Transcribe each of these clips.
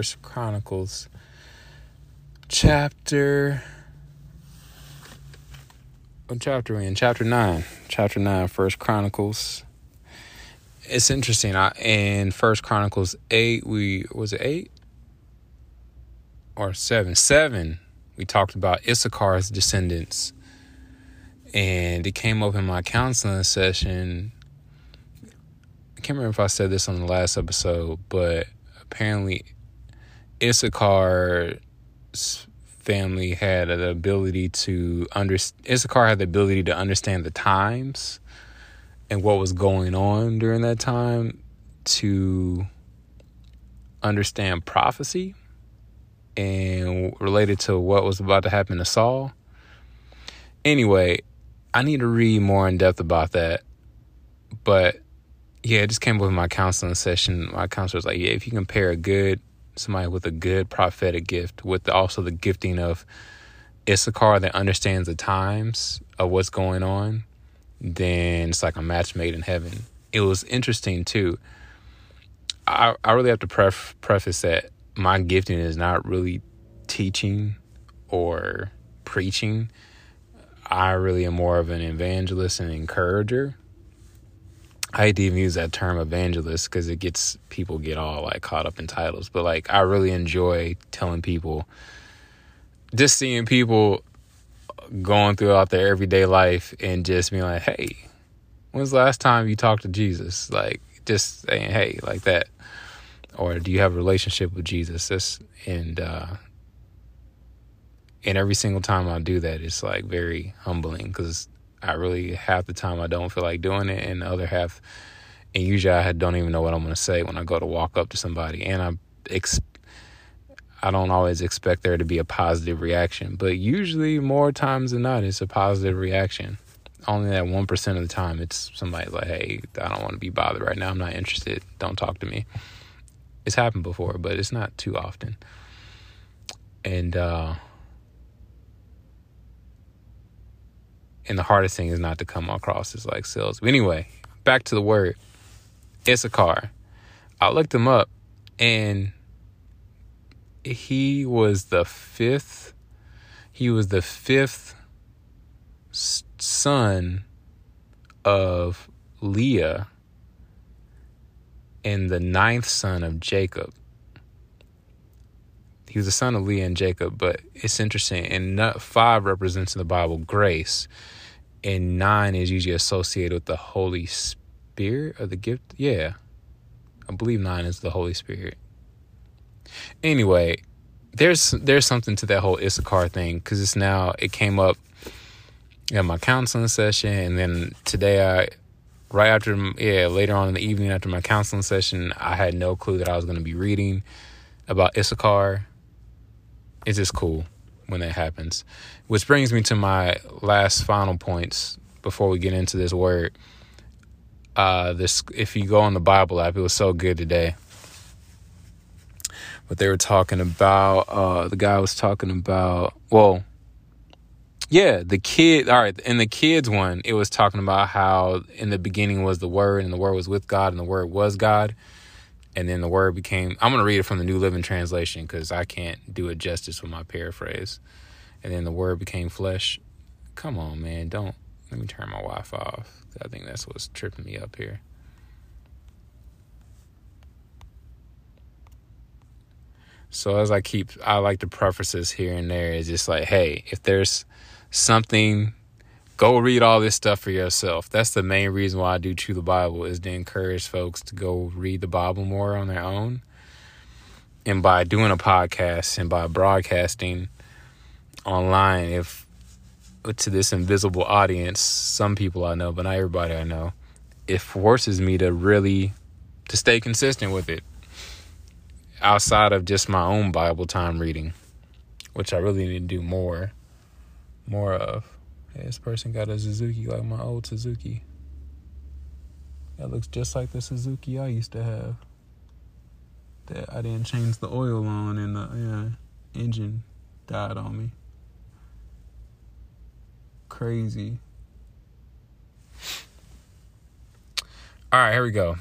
First Chronicles chapter what chapter we in? Chapter nine. Chapter nine, First Chronicles. It's interesting. I, in First Chronicles eight, we was it eight or seven? Seven. We talked about Issachar's descendants, and it came up in my counseling session. I can't remember if I said this on the last episode, but apparently Issachar's family had the ability to understand. Issachar had the ability to understand the times and what was going on during that time to understand prophecy and related to what was about to happen to Saul. Anyway, I need to read more in depth about that. But yeah, it just came up with my counseling session. My counselor was like, yeah, if you compare a good somebody with a good prophetic gift with also the gifting of Issachar that understands the times of what's going on, then it's like a match made in heaven. It was interesting too. I I really have to pref- preface that my gifting is not really teaching or preaching. I really am more of an evangelist and encourager. I hate to even use that term evangelist because it gets people get all like caught up in titles, but like I really enjoy telling people, just seeing people going throughout their everyday life and just being like, hey, when's the last time you talked to Jesus? Like just saying, hey, like that. Or do you have a relationship with Jesus? This and uh and every single time I do that, it's like very humbling because I really half the time I don't feel like doing it, and the other half, and usually I don't even know what I'm to say when I go to walk up to somebody, and I ex- I don't always expect there to be a positive reaction, but usually more times than not, it's a positive reaction. Only that one percent of the time, it's somebody like, "Hey, I don't want to be bothered right now. I'm not interested. Don't talk to me." It's happened before, but it's not too often. And uh and the hardest thing is not to come across as like sales. But anyway, back to the word Issachar. I looked him up, and he was the fifth. He was the fifth son of Leah and the ninth son of Jacob. He was the son of Leah and Jacob, but it's interesting. And five represents in the Bible grace and nine is usually associated with the Holy Spirit or the gift. Yeah, I believe nine is the Holy Spirit. Anyway, there's there's something to that whole Issachar thing because it's now it came up at my counseling session, and then today I right after yeah later on in the evening after my counseling session I had no clue that I was going to be reading about Issachar. It's just cool when that happens. Which brings me to my last final points before we get into this word. Uh, this if you go on the Bible app, it was so good today. But they were talking about uh, the guy was talking about well, yeah, the kid. All right, in the kids one, it was talking about how in the beginning was the Word, and the Word was with God, and the Word was God and then the word became i'm going to read it from the new living translation because i can't do it justice with my paraphrase. And then the word became flesh. Come on man don't let me turn my wi-fi off i think that's what's tripping me up here. So as i keep i like the prefaces here and there is just like hey if there's something go read all this stuff for yourself. That's the main reason why I do Chew the Bible is to encourage folks to go read the Bible more on their own. And by doing a podcast and by broadcasting online, if to this invisible audience, some people I know, but not everybody I know, it forces me to really to stay consistent with it outside of just my own Bible time reading, which I really need to do more more of. This person got a Suzuki like my old Suzuki. That looks just like the Suzuki I used to have. That I didn't change the oil on and the yeah, engine died on me. Crazy. All right, here we go.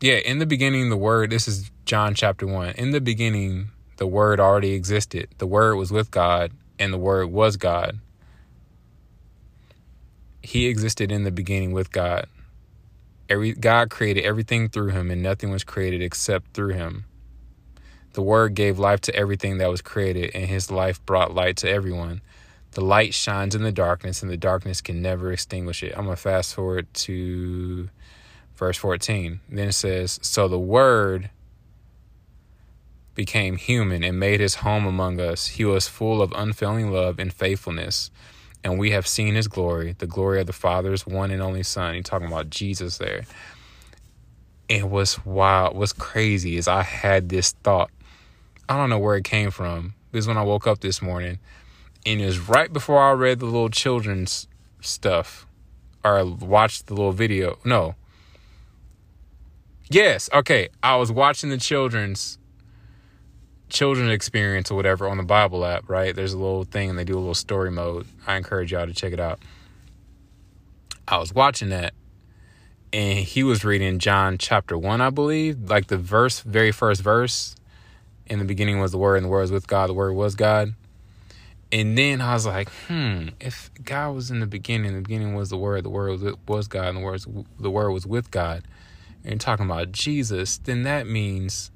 Yeah, in the beginning, the word, this is John chapter 1. In the beginning, the Word already existed. The Word was with God, and the Word was God. He existed in the beginning with God. Every God created everything through him, and nothing was created except through him. The Word gave life to everything that was created, and his life brought light to everyone. The light shines in the darkness, and the darkness can never extinguish it. I'm going to fast forward to verse 14. Then it says, So the Word became human and made his home among us. He was full of unfailing love and faithfulness. And we have seen his glory, the glory of the Father's one and only Son. He's talking about Jesus there. And what's wild, what's crazy is I had this thought. I don't know where it came from. This is when I woke up this morning. And it was right before I read the little children's stuff or watched the little video. No. Yes, okay. I was watching the children's children's experience or whatever on the Bible app, right? There's a little thing and they do a little story mode. I encourage y'all to check it out. I was watching that and he was reading John chapter 1, I believe, like the verse, very first verse. In the beginning was the Word, and the Word was with God, the Word was God. And then I was like, hmm, if God was in the beginning, the beginning was the Word, the Word was God, and the Word, the Word was with God, and talking about Jesus, then that means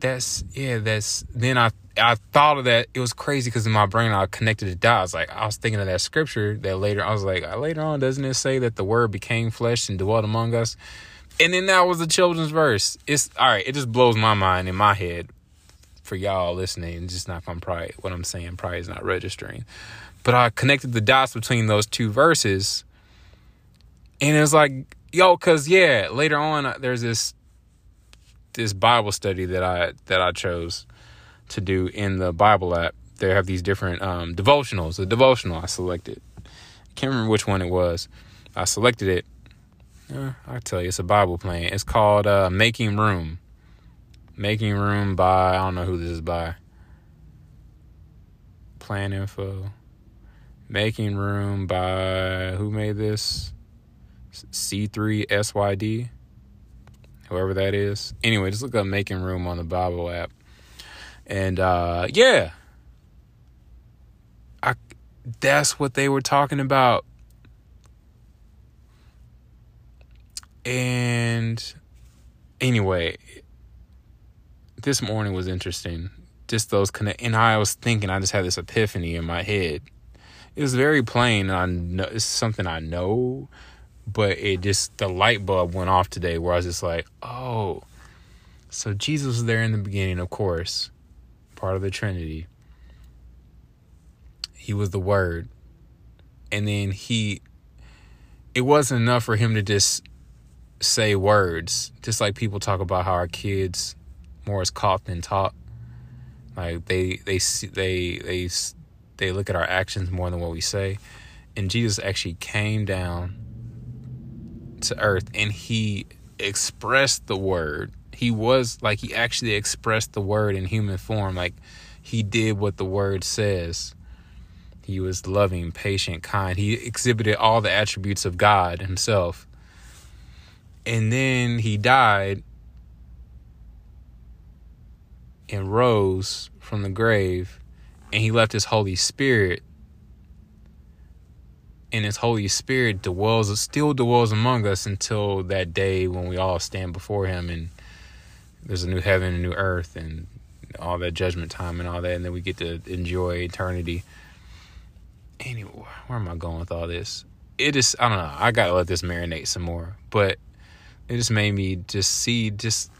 that's yeah that's then i i thought of that. It was crazy because in my brain i connected the dots. Like i was thinking of that scripture that later i was like uh, later on doesn't it say that the word became flesh and dwelt among us? And then that was the children's verse. It's all right it just blows my mind in my head for y'all listening. Just not gonna probably what i'm saying probably is not registering. But i connected the dots between those two verses. And it's like yo because yeah later on uh, there's this this Bible study that I that I chose to do in the Bible app. They have these different um, devotionals. The devotional I selected. I can't remember which one it was. I selected it. Uh, I tell you, it's a Bible plan. It's called uh, Making Room. Making Room by I don't know who this is by. Plan info. Making Room by who made this? C3SYD whoever that is. Anyway, just look up Making Room on the Bible app. And uh, yeah, I that's what they were talking about. And anyway, this morning was interesting. Just those connect, and I was thinking, I just had this epiphany in my head. It was very plain. I know it's something I know, but it just the light bulb went off today where I was just like, oh, so Jesus was there in the beginning, of course, part of the Trinity. He was the Word, and then he. It wasn't enough for him to just say words, just like people talk about how our kids more is caught than taught. Like they they they they they look at our actions more than what we say, and Jesus actually came down to earth and he expressed the word. He was like he actually expressed the word in human form. Like he did what the word says. He was loving, patient, kind. He exhibited all the attributes of God himself. And then he died and rose from the grave and he left his Holy Spirit and his Holy Spirit dwells still dwells among us until that day when we all stand before him and there's a new heaven and new earth and all that judgment time and all that and then we get to enjoy eternity. Anyway, where am I going with all this? It is I don't know. I gotta let this marinate some more. But it just made me just see just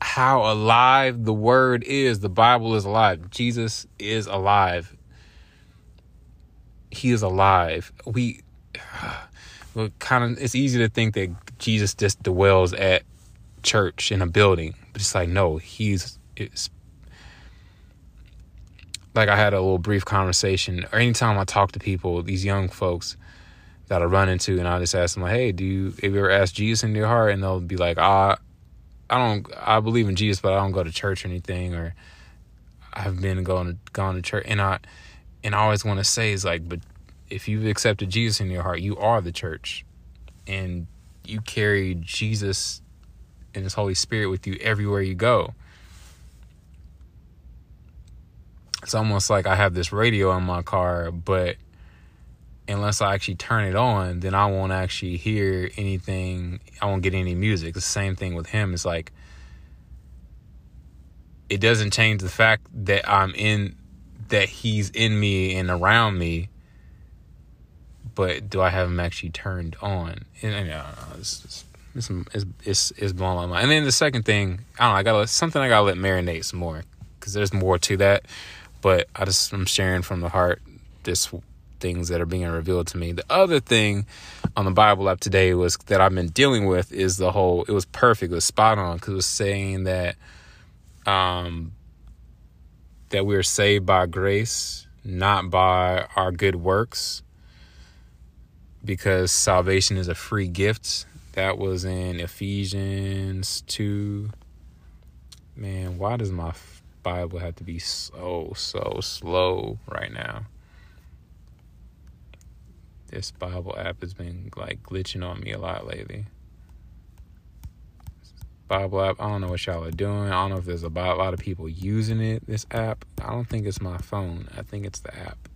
how alive the word is. The Bible is alive. Jesus is alive he is alive. We well, kind of it's easy to think that Jesus just dwells at church in a building, but it's like no, he's it's like I had a little brief conversation, or anytime I talk to people, these young folks that I run into, and I just ask them like, "Hey, do you have you ever asked Jesus in your heart?" And they'll be like, "Ah, I don't. I believe in Jesus, but I don't go to church or anything, or I've been going to gone to church." And I and I always want to say is like, but if you've accepted Jesus in your heart, you are the church, and you carry Jesus and His Holy Spirit with you everywhere you go. It's almost like I have this radio in my car, but unless I actually turn it on, then I won't actually hear anything. I won't get any music. The same thing with him. It's like it doesn't change the fact that I'm in that he's in me and around me. But do I have him actually turned on? And, and uh, it's, it's, it's, it's, it's blowing my mind. And then the second thing, I don't know, I gotta something I gotta let marinate some more because there's more to that. But I just I'm sharing from the heart this things that are being revealed to me. The other thing on the Bible app today was that I've been dealing with is the whole. It was perfect. It was spot on because it was saying that, um, that we are saved by grace, not by our good works, because salvation is a free gift. That was in Ephesians two. Man, why does my Bible have to be so so slow right now? this Bible app has been like glitching on me a lot lately. I don't know what y'all are doing. I don't know if there's a lot of people using it, this app. I don't think it's my phone. I think it's the app.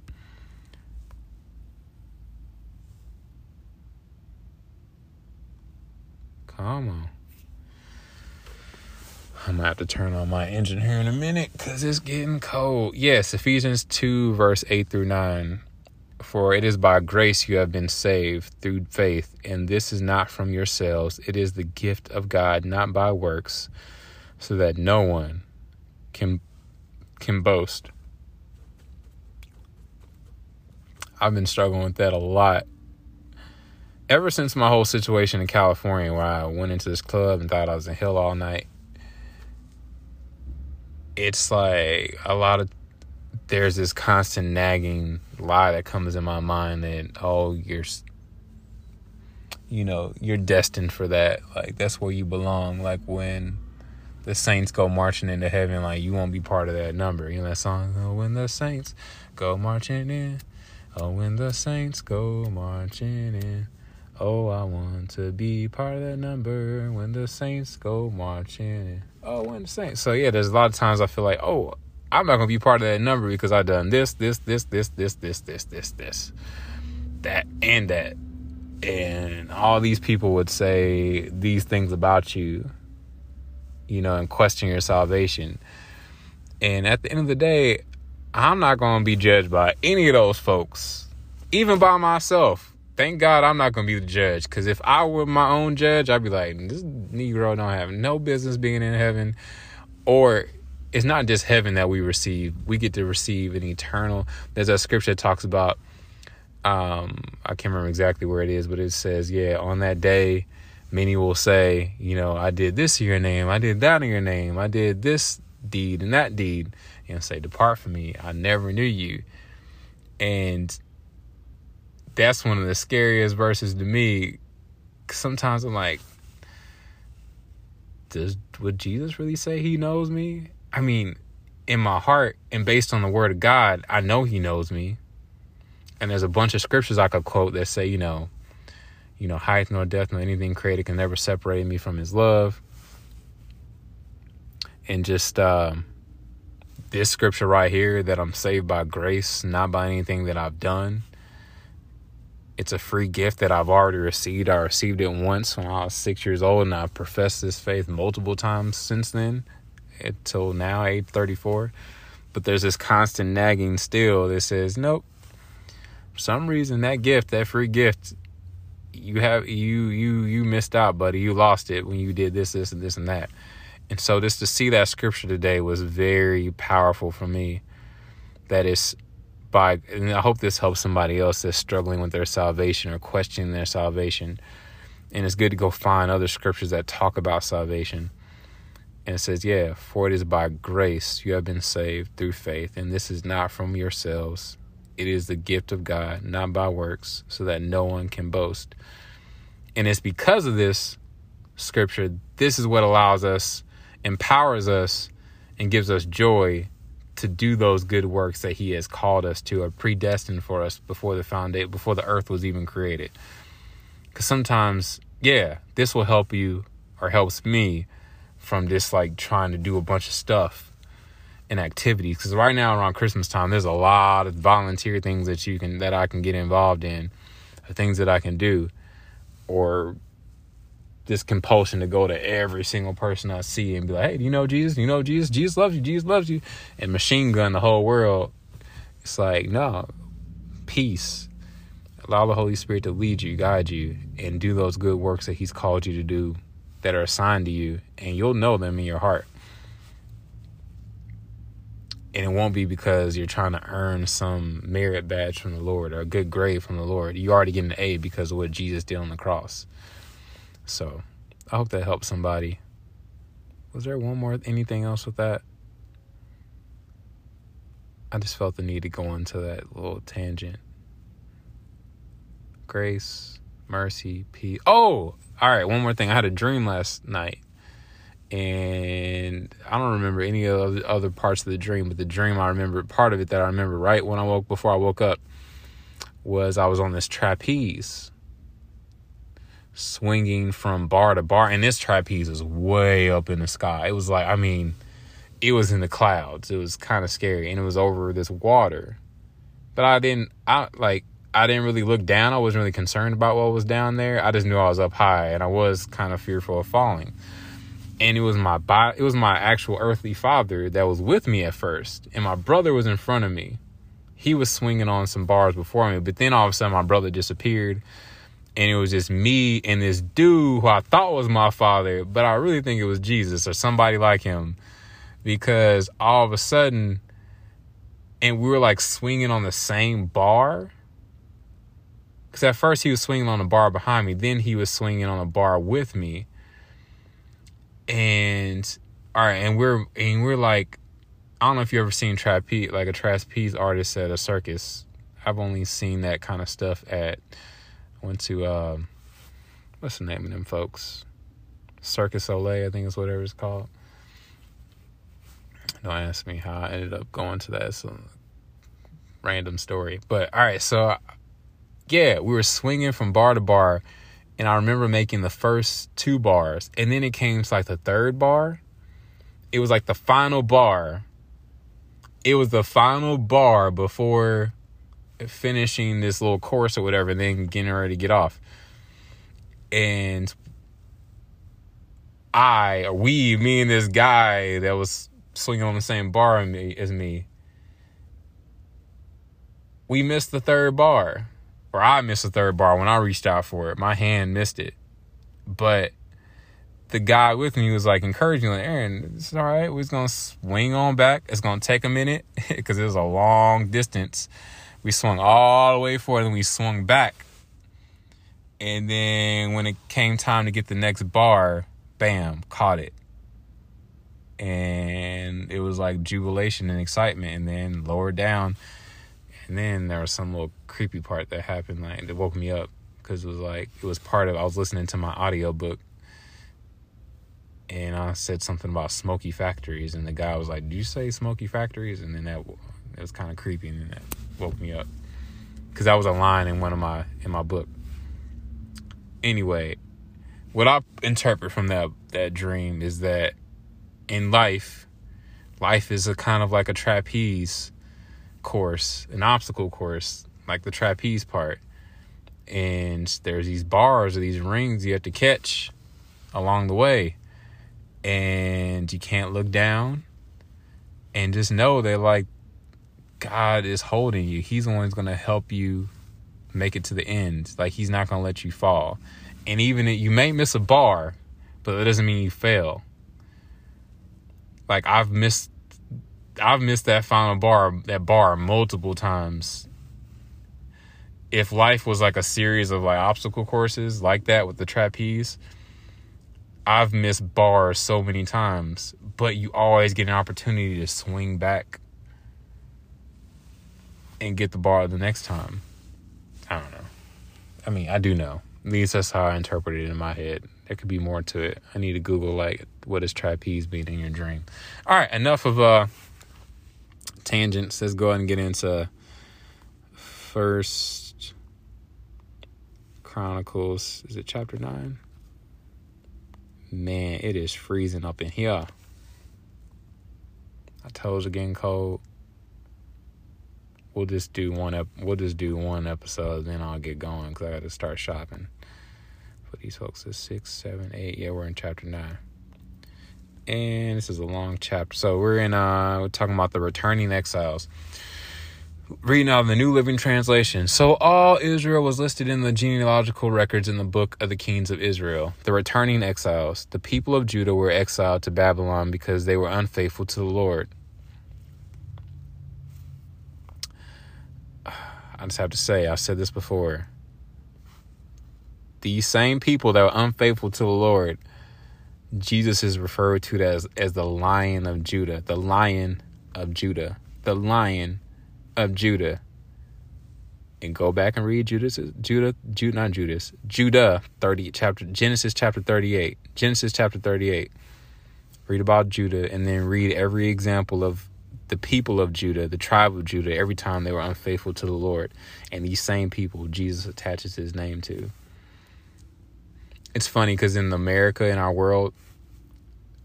Come on. I'm gonna have to turn on my engine here in a minute because it's getting cold. Yes, Ephesians 2, verse 8 through 9. For it is by grace you have been saved through faith, and this is not from yourselves. It is the gift of God, not by works, so that no one can can boast. I've been struggling with that a lot. Ever since my whole situation in California, where I went into this club and thought I was in hell all night, it's like a lot of there's this constant nagging lie that comes in my mind that oh you're you know you're destined for that. Like that's where you belong. Like when the saints go marching into heaven like you won't be part of that number. You know that song? Oh when the saints go marching in. Oh when the saints go marching in. Oh i want to be part of that number. When the saints go marching in. Oh when the saints so yeah there's a lot of times i feel like oh I'm not gonna be part of that number because I've done this, this, this, this, this, this, this, this, this, that, and that. And all these people would say these things about you, you know, and question your salvation. And at the end of the day, I'm not gonna be judged by any of those folks, even by myself. Thank God I'm not gonna be the judge. Cause if I were my own judge, I'd be like, this Negro don't have no business being in heaven. Or it's not just heaven that we receive. We get to receive an eternal. There's a scripture that talks about. Um, I can't remember exactly where it is, but it says, "Yeah, on that day, many will say, you know, I did this in your name, I did that in your name, I did this deed and that deed," and say, "Depart from me, I never knew you." And that's one of the scariest verses to me. Sometimes I'm like, does would Jesus really say he knows me? I mean, in my heart and based on the word of God, I know he knows me. And there's a bunch of scriptures I could quote that say, you know, you know, height nor depth nor anything created can never separate me from his love. And just um, this scripture right here that I'm saved by grace, not by anything that I've done. It's a free gift that I've already received. I received it once when I was six years old, and I've professed this faith multiple times since then until now, age 34. But there's this constant nagging still that says, nope. For some reason, that gift, that free gift, you have you you you missed out, buddy. You lost it when you did this, this, and this and that. And so just to see that scripture today was very powerful for me. That is by and I hope this helps somebody else that's struggling with their salvation or questioning their salvation. And it's good to go find other scriptures that talk about salvation. And it says, Yeah, for it is by grace you have been saved through faith, and this is not from yourselves. It is the gift of God, not by works, so that no one can boast. And it's because of this scripture, this is what allows us, empowers us, and gives us joy to do those good works that He has called us to or predestined for us before the foundation, before the earth was even created. Because sometimes, yeah, this will help you or helps me from just like trying to do a bunch of stuff and activities. Because right now around christmas time there's a lot of volunteer things that you can that i can get involved in uh, things that i can do or this compulsion to go to every single person i see and be like hey do you know jesus? You know jesus? Jesus loves you jesus loves you. And machine gun the whole world. It's like no peace. Allow the holy spirit to lead you guide you and do those good works that he's called you to do that are assigned to you and you'll know them in your heart and it won't be because you're trying to earn some merit badge from the Lord or a good grade from the Lord. You already get an A because of what Jesus did on the cross. So, I hope that helps somebody. Was there one more anything else with that? I just felt the need to go into that little tangent. Grace, mercy, peace. Oh, all right. One more thing. I had a dream last night and I don't remember any of the other parts of the dream, but the dream I remember, part of it that I remember right when I woke, before I woke up, was I was on this trapeze, swinging from bar to bar, and this trapeze was way up in the sky. It was like, I mean, it was in the clouds. It was kind of scary, and it was over this water, but I didn't, I like. I didn't really look down. I wasn't really concerned about what was down there. I just knew I was up high and I was kind of fearful of falling and it was my it was my actual earthly father that was with me at first and my brother was in front of me he was swinging on some bars before me but then all of a sudden my brother disappeared and it was just me and this dude who I thought was my father but I really think it was Jesus or somebody like him because all of a sudden and we were like swinging on the same bar because at first he was swinging on a bar behind me then he was swinging on a bar with me and all right, and we're and we're like, I don't know if you ever seen trapeze, like a trapeze artist at a circus. I've only seen that kind of stuff at. I went to um, what's the name of them folks? Circus Olay, I think is whatever it's called. Don't ask me how I ended up going to that. It's a random story. But all right, so yeah, we were swinging from bar to bar and I remember making the first two bars, and then it came to like the third bar. It was like the final bar. It was the final bar before finishing this little course or whatever, and then getting ready to get off. And I, or we, me and this guy that was swinging on the same bar as me, we missed the third bar or I missed the third bar when I reached out for it. My hand missed it. But the guy with me was like encouraging, like, Aaron, it's all right. We're just going to swing on back. It's going to take a minute because it was a long distance. We swung all the way forward and we swung back. And then when it came time to get the next bar, bam, caught it. And it was like jubilation and excitement. And then lower down and then there was some little creepy part that happened, like that woke me up because it was like it was part of I was listening to my audiobook and I said something about smoky factories, and the guy was like, "Did you say smoky factories?" And then that it was kind of creepy, and that woke me up because that was a line in one of my in my book. Anyway, what I interpret from that that dream is that in life, life is a kind of like a trapeze course, an obstacle course, like the trapeze part. And there's these bars or these rings you have to catch along the way. And you can't look down. And just know that, like, God is holding you. He's the one who's going to help you make it to the end. Like, He's not going to let you fall. And even if you may miss a bar, but that doesn't mean you fail. Like, I've missed I've missed that final bar, that bar multiple times. If life was like a series of like obstacle courses like that with the trapeze, I've missed bars so many times, but you always get an opportunity to swing back and get the bar the next time. I don't know. I mean, I do know. At least that's how I interpret it in my head. There could be more to it. I need to Google like what does trapeze mean in your dream. All right, enough of uh tangents. Let's go ahead and get into First Chronicles. Is it chapter nine? Man, it is freezing up in here. I told you getting cold. We'll just do one ep- we'll just do one episode, then I'll get going because I got to start shopping. For these folks, is six, seven, eight. Yeah, we're in chapter nine, and this is a long chapter. So we're in uh, we're talking about the returning exiles. Reading out of the New Living Translation. So all Israel was listed in the genealogical records in the book of the kings of Israel. The returning exiles. The people of Judah were exiled to Babylon because they were unfaithful to the Lord. I just have to say, I've said this before. These same people that were unfaithful to the Lord, Jesus is referred to as, as the Lion of Judah. The Lion of Judah. The Lion of Judah. And go back and read Judas, Judah, Judah, not Judas, Judah, thirty chapter Genesis chapter thirty eight, Genesis chapter thirty eight. Read about Judah, and then read every example of the people of Judah, the tribe of Judah, every time they were unfaithful to the Lord, and these same people Jesus attaches his name to. It's funny because in America, in our world,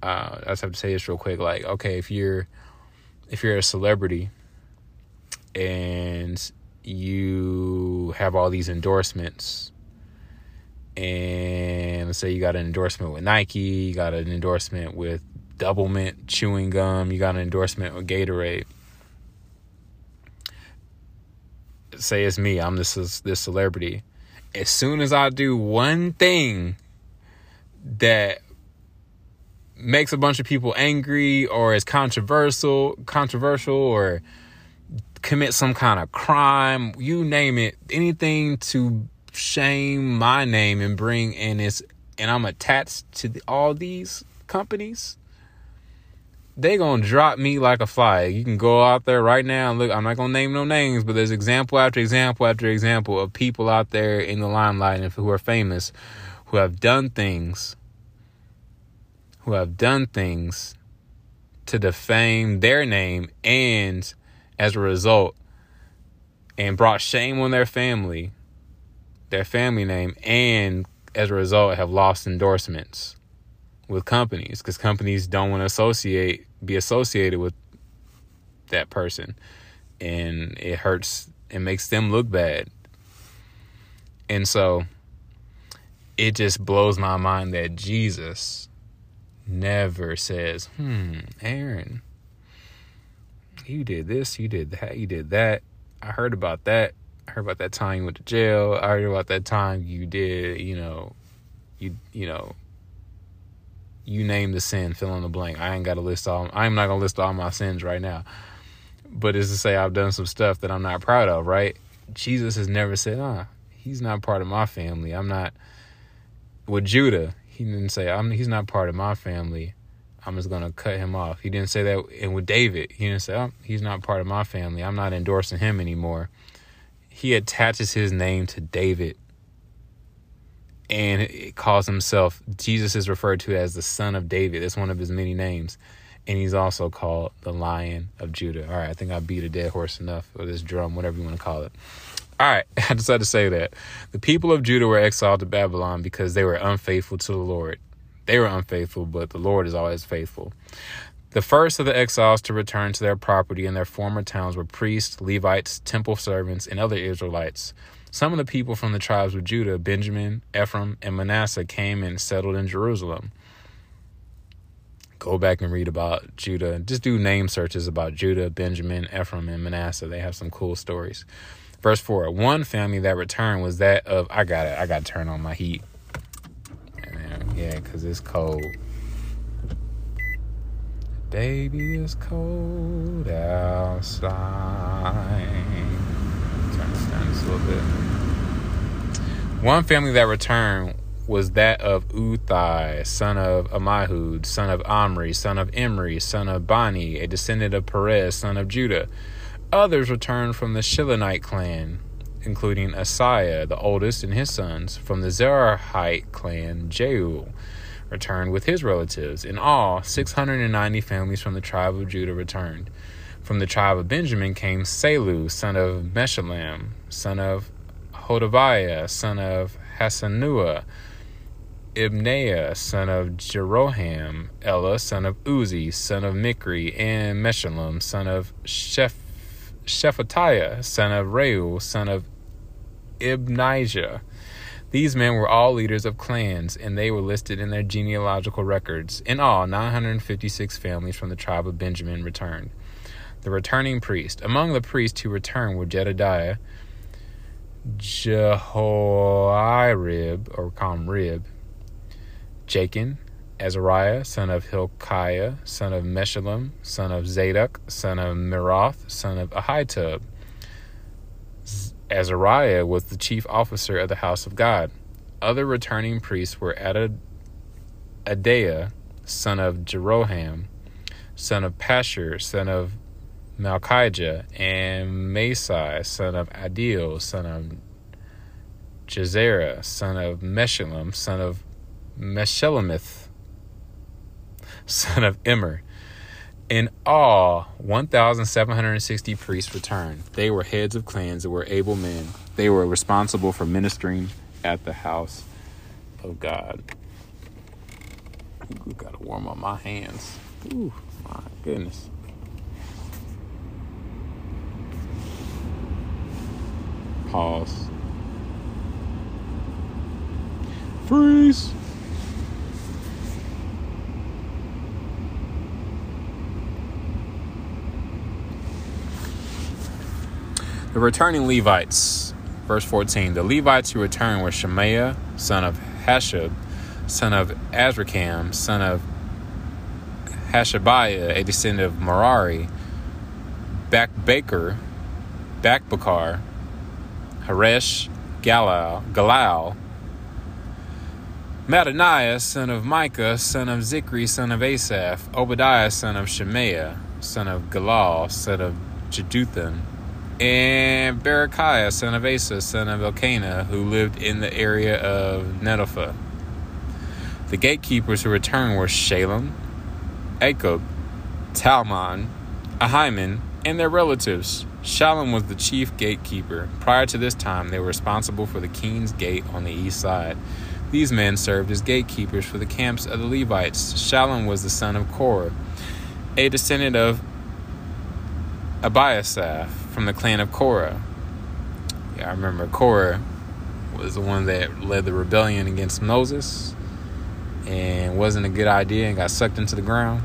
uh, I just have to say this real quick. Like, okay, if you're if you're a celebrity and you have all these endorsements and let's say you got an endorsement with Nike, you got an endorsement with Doublemint chewing gum, you got an endorsement with Gatorade. Say it's me, I'm this this celebrity. As soon as I do one thing that makes a bunch of people angry or is controversial, controversial or commit some kind of crime, you name it, anything to shame my name and bring in this, and I'm attached to the, all these companies, they gonna drop me like a fly. You can go out there right now and look. I'm not gonna name no names, but there's example after example after example of people out there in the limelight and who are famous, who have done things, who have done things to defame their name and as a result and brought shame on their family, their family name, and as a result have lost endorsements with companies because companies don't want to associate be associated with that person and it hurts it makes them look bad. And so it just blows my mind that jesus never says hmm aaron you did this, you did that, you did that. I heard about that. I heard about that time you went to jail. I heard about that time you did, you know, you you know, you name the sin, fill in the blank. I ain't got to list all. I'm not gonna list all my sins right now, but it's to say I've done some stuff that I'm not proud of. Right? Jesus has never said, "Ah, he's not part of my family." I'm not with Judah. He didn't say, "I'm." He's not part of my family. I'm just gonna cut him off. He didn't say that. And with David, he didn't say, "Oh, he's not part of my family. I'm not endorsing him anymore." He attaches his name to David, and it calls himself. Jesus is referred to as the Son of David. That's one of his many names, and he's also called the Lion of Judah. All right, I think I beat a dead horse enough, or this drum, whatever you want to call it. All right, I decided to say that the people of Judah were exiled to Babylon because they were unfaithful to the Lord. They were unfaithful, but the Lord is always faithful. The first of the exiles to return to their property in their former towns were priests, Levites, temple servants, and other Israelites. Some of the people from the tribes of Judah, Benjamin, Ephraim, and Manasseh came and settled in Jerusalem. Go back and read about Judah. Just do name searches about Judah, Benjamin, Ephraim, and Manasseh. They have some cool stories. Verse 4 One family that returned was that of, I got it, I got to turn on my heat. Yeah, because it's cold. Baby, it's cold outside. Turn this down just a little bit. One family that returned was that of Uthai, son of Ammihud, son of Omri, son of Imri, son of Bani, a descendant of Perez, son of Judah. Others returned from the Shilonite clan, including Asaiah, the oldest, and his sons. From the Zerahite clan, Jeuel returned with his relatives. In all, 690 families from the tribe of Judah returned. From the tribe of Benjamin came Sallu, son of Meshullam, son of Hodaviah, son of Hassenuah, Ibneiah, son of Jeroham, Elah, son of Uzzi, son of Micri, and Meshullam, son of Sheph- Shephatiah, son of Reuel, son of Ibnijah. These men were all leaders of clans, and they were listed in their genealogical records. In all, 956 families from the tribe of Benjamin returned. The returning priest. Among the priests who returned were Jedediah, Jehoiarib, or Comrib, Jachin, Azariah, son of Hilkiah, son of Meshullam, son of Zadok, son of Meroth, son of Ahitub. Azariah was the chief officer of the house of God. Other returning priests were Adad- Adaiah, son of Jeroham, son of Pashur, son of Malchijah, and Maasai, son of Adil, son of Jahzerah, son of Meshullam, son of Meshelemith, son of Immer. In all, 1,760 priests returned. They were heads of clans that were able men. They were responsible for ministering at the house of God. Ooh, gotta warm up my hands. Ooh, my goodness. Pause. Freeze. The returning Levites, verse 14. The Levites who returned were Shemaiah, son of Hashab, son of Azrikam, son of Hashabiah, a descendant of Merari, Bakbaker, Bakbakar, Haresh, Galal, Galal, Mattaniah, son of Micah, son of Zicri, son of Asaph, Obadiah, son of Shemaiah, son of Galal, son of Jeduthun, and Berechiah, son of Asa, son of Elkanah, who lived in the area of Netopha. The gatekeepers who returned were Shalem, Akkub, Talmon, Ahiman, and their relatives. Shalom was the chief gatekeeper. Prior to this time, they were responsible for the king's gate on the east side. These men served as gatekeepers for the camps of the Levites. Shalom was the son of Korah, a descendant of Abiasaph from the clan of Korah. Yeah, I remember Korah was the one that led the rebellion against Moses and wasn't a good idea and got sucked into the ground.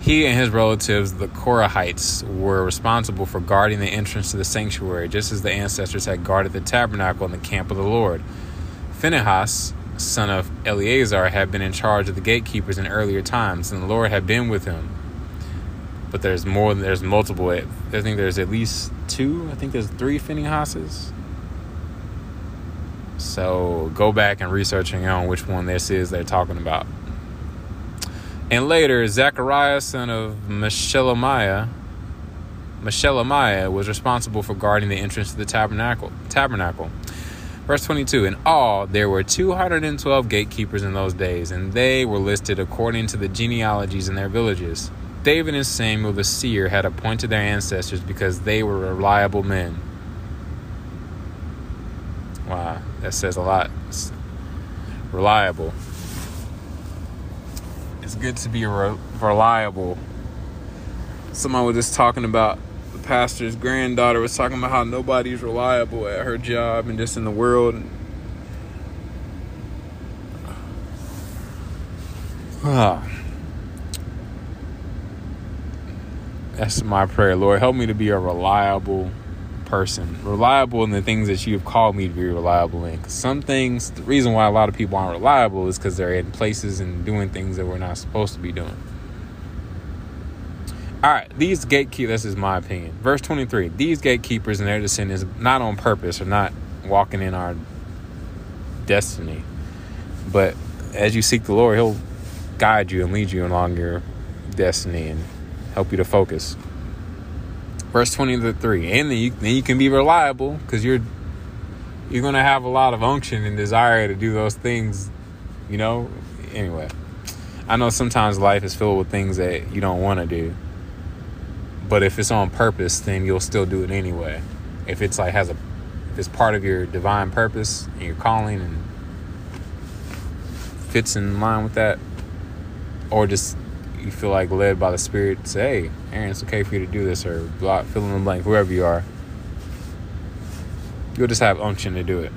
He and his relatives, the Korahites, were responsible for guarding the entrance to the sanctuary, just as the ancestors had guarded the tabernacle and the camp of the Lord. Phinehas, son of Eleazar, had been in charge of the gatekeepers in earlier times, and the Lord had been with him. But there's more than there's multiple. I think there's at least two. I think there's three Phinehas's. So go back and research on which one this is they're talking about. And later, Zechariah, son of Meshelemiah, Meshelemiah was responsible for guarding the entrance to the tabernacle. Tabernacle. Verse 22 In all, there were 212 gatekeepers in those days, and they were listed according to the genealogies in their villages. David and Samuel the seer had appointed their ancestors because they were reliable men. Wow, that says a lot. It's reliable. It's good to be re- reliable. Someone was just talking about the pastor's granddaughter was talking about how nobody's reliable at her job and just in the world. Ah. That's my prayer, Lord. Help me to be a reliable person, reliable in the things that you have called me to be reliable in. Because some things, the reason why a lot of people aren't reliable is because they're in places and doing things that we're not supposed to be doing. All right, these gatekeepers, this is my opinion. Verse 23 these gatekeepers and their descendants, not on purpose, are not walking in our destiny. But as you seek the Lord, He'll guide you and lead you along your destiny and help you to focus. Verse 23, and then you, then you can be reliable because you're you're gonna have a lot of unction and desire to do those things, you know. Anyway, I know sometimes life is filled with things that you don't want to do, but if it's on purpose, then you'll still do it anyway. If it's like has a, if it's part of your divine purpose and your calling, and fits in line with that, or just you feel like led by the Spirit, say, "Hey, Aaron, it's okay for you to do this," or block, fill in the blank, whoever you are. You'll just have unction to do it.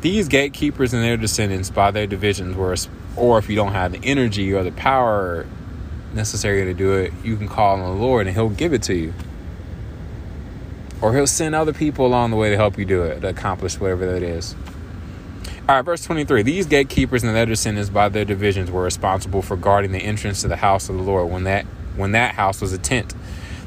These gatekeepers and their descendants, by their divisions, were, or if you don't have the energy or the power necessary to do it, you can call on the Lord and He'll give it to you. Or He'll send other people along the way to help you do it, to accomplish whatever that is. All right, verse 23. These gatekeepers and their descendants by their divisions were responsible for guarding the entrance to the house of the Lord when that when that house was a tent.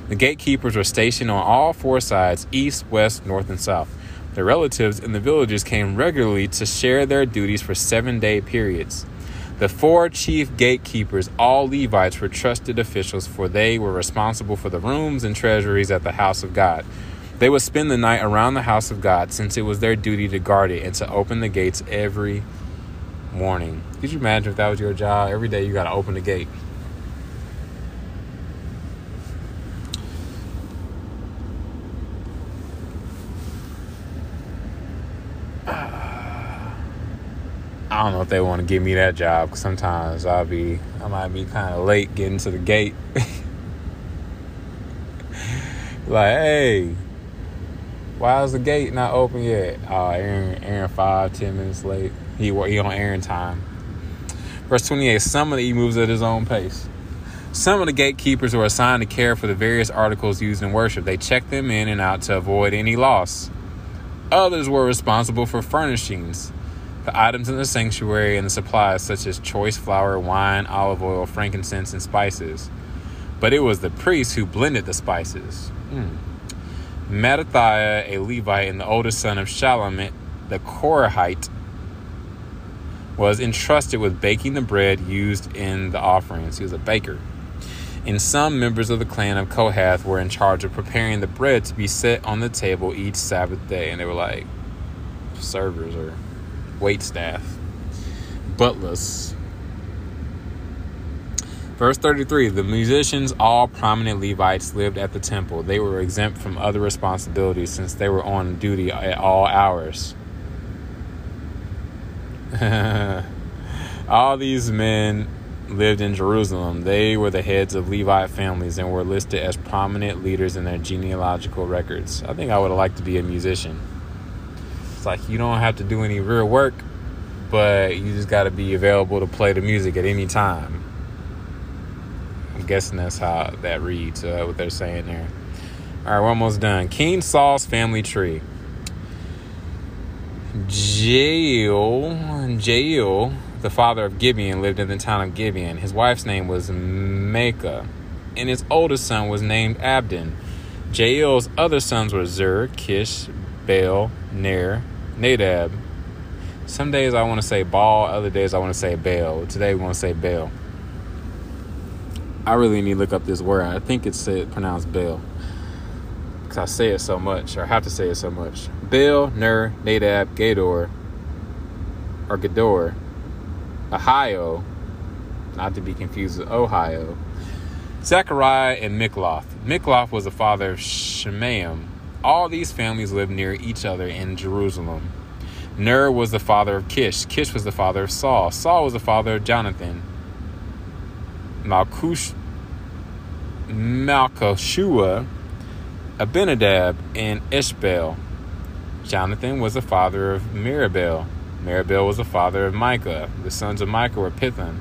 The gatekeepers were stationed on all four sides, east, west, north, and south. Their relatives in the villages came regularly to share their duties for 7-day periods. The four chief gatekeepers, all Levites, were trusted officials, for they were responsible for the rooms and treasuries at the house of God. They would spend the night around the house of God, since it was their duty to guard it and to open the gates every morning. Could you imagine if that was your job? Every day you got to open the gate. I don't know if they want to give me that job because sometimes I'll be, I might be kind of late getting to the gate. like, hey, why is the gate not open yet? Oh, Aaron, Aaron, five, ten minutes late. He he on Aaron time. Verse 28, Some of the he moves at his own pace. Some of the gatekeepers were assigned to care for the various articles used in worship. They checked them in and out to avoid any loss. Others were responsible for furnishings the items in the sanctuary and the supplies such as choice flour, wine, olive oil, frankincense, and spices. But it was the priests who blended the spices. Mm. Mattithiah, a Levite and the oldest son of Shalomit, the Korahite, was entrusted with baking the bread used in the offerings. He was a baker. And some members of the clan of Kohath were in charge of preparing the bread to be set on the table each Sabbath day. And they were like servers or wait staff, butlers. Verse 33 The musicians, all prominent Levites, lived at the temple. They were exempt from other responsibilities since they were on duty at all hours. all these men lived in Jerusalem. They were the heads of Levite families and were listed as prominent leaders in their genealogical records. I think I would have liked to be a musician. It's like you don't have to do any real work, but you just got to be available to play the music at any time. Guessing that's how that reads, uh, what they're saying there. All right, we're almost done. King Saul's family tree. Jael, Jael, the father of Gibeon, lived in the town of Gibeon. His wife's name was Maacah, and his oldest son was named Abdon. Jael's other sons were Zur, Kish, Baal, Ner, Nadab. Some days I want to say ball, other days I want to say bail. Today we want to say bail. I really need to look up this word. I think it's said, pronounced bail. Because I say it so much, or have to say it so much. Baal, Ner, Nadab, Gador, or Gador, Ohio, not to be confused with Ohio, Zechariah, and Mikloth. Mikloth was the father of Shimeam, all these families lived near each other in Jerusalem. Ner was the father of Kish. Kish was the father of Saul. Saul was the father of Jonathan. Malkush, Malkishua, Abinadab, and Ishbaal. Jonathan was the father of Merib-baal. Merib-baal was the father of Micah. The sons of Micah were Pithon,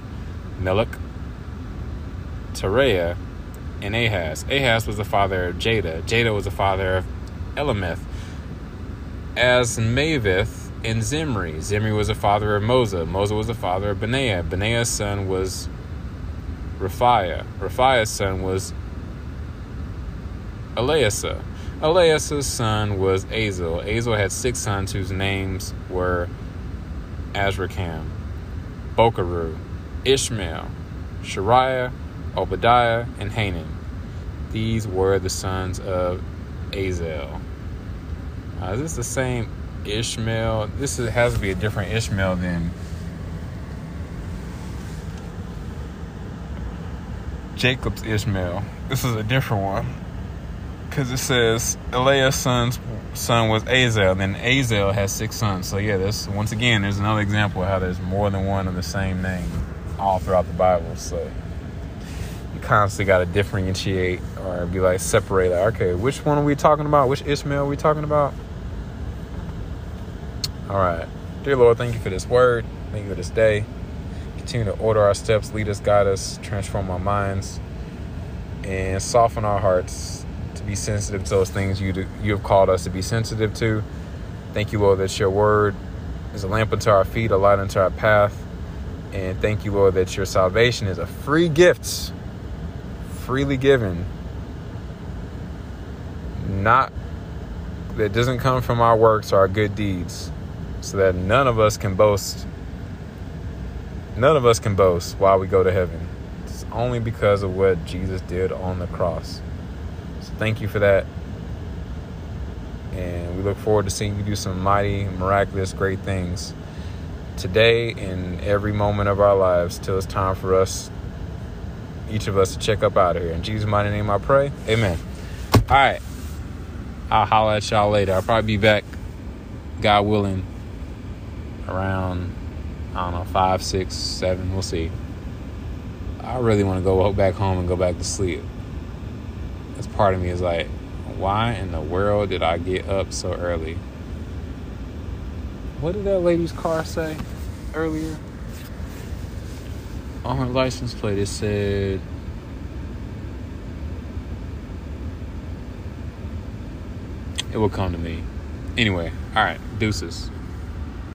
Melech, Tereah, and Ahaz. Ahaz was the father of Jada. Jada was the father of Alemeth, Azmaveth, and Zimri. Zimri was the father of Moza. Moza was the father of Benaiah. Benaiah's son was Rephaiah. Rephaiah's son was Eleasah. Eleasah's son was Azel. Azel had six sons whose names were Azrikam, Bokeru, Ishmael, Sheariah, Obadiah, and Hanan. These were the sons of Azel. Uh, is this the same Ishmael? This is, has to be a different Ishmael than Jacob's Ishmael. This is a different one. because it says Eliah's son's son was Azel, then Azel has six sons. So yeah, this once again, there's another example of how there's more than one of the same name all throughout the Bible. So you constantly got to differentiate or be like separate. Like, okay, which one are we talking about? Which Ishmael are we talking about? All right, dear Lord, thank you for this word. Thank you for this day. Continue to order our steps, lead us, guide us, transform our minds, and soften our hearts to be sensitive to those things you do, you have called us to be sensitive to. Thank you, Lord, that your word is a lamp unto our feet, a light unto our path. And thank you, Lord, that your salvation is a free gift, freely given, not that doesn't come from our works or our good deeds, so that none of us can boast None of us can boast while we go to heaven. It's only because of what Jesus did on the cross. So thank you for that. And we look forward to seeing you do some mighty, miraculous, great things today and every moment of our lives till it's time for us, each of us, to check up out of here. In Jesus' mighty name I pray. Amen. All right. I'll holler at y'all later. I'll probably be back, God willing, around I don't know, five, six, seven. We'll see. I really want to go back home and go back to sleep. This part of me is like, why in the world did I get up so early? What did that lady's car say earlier? On her license plate, it said. It will come to me. Anyway, all right, deuces.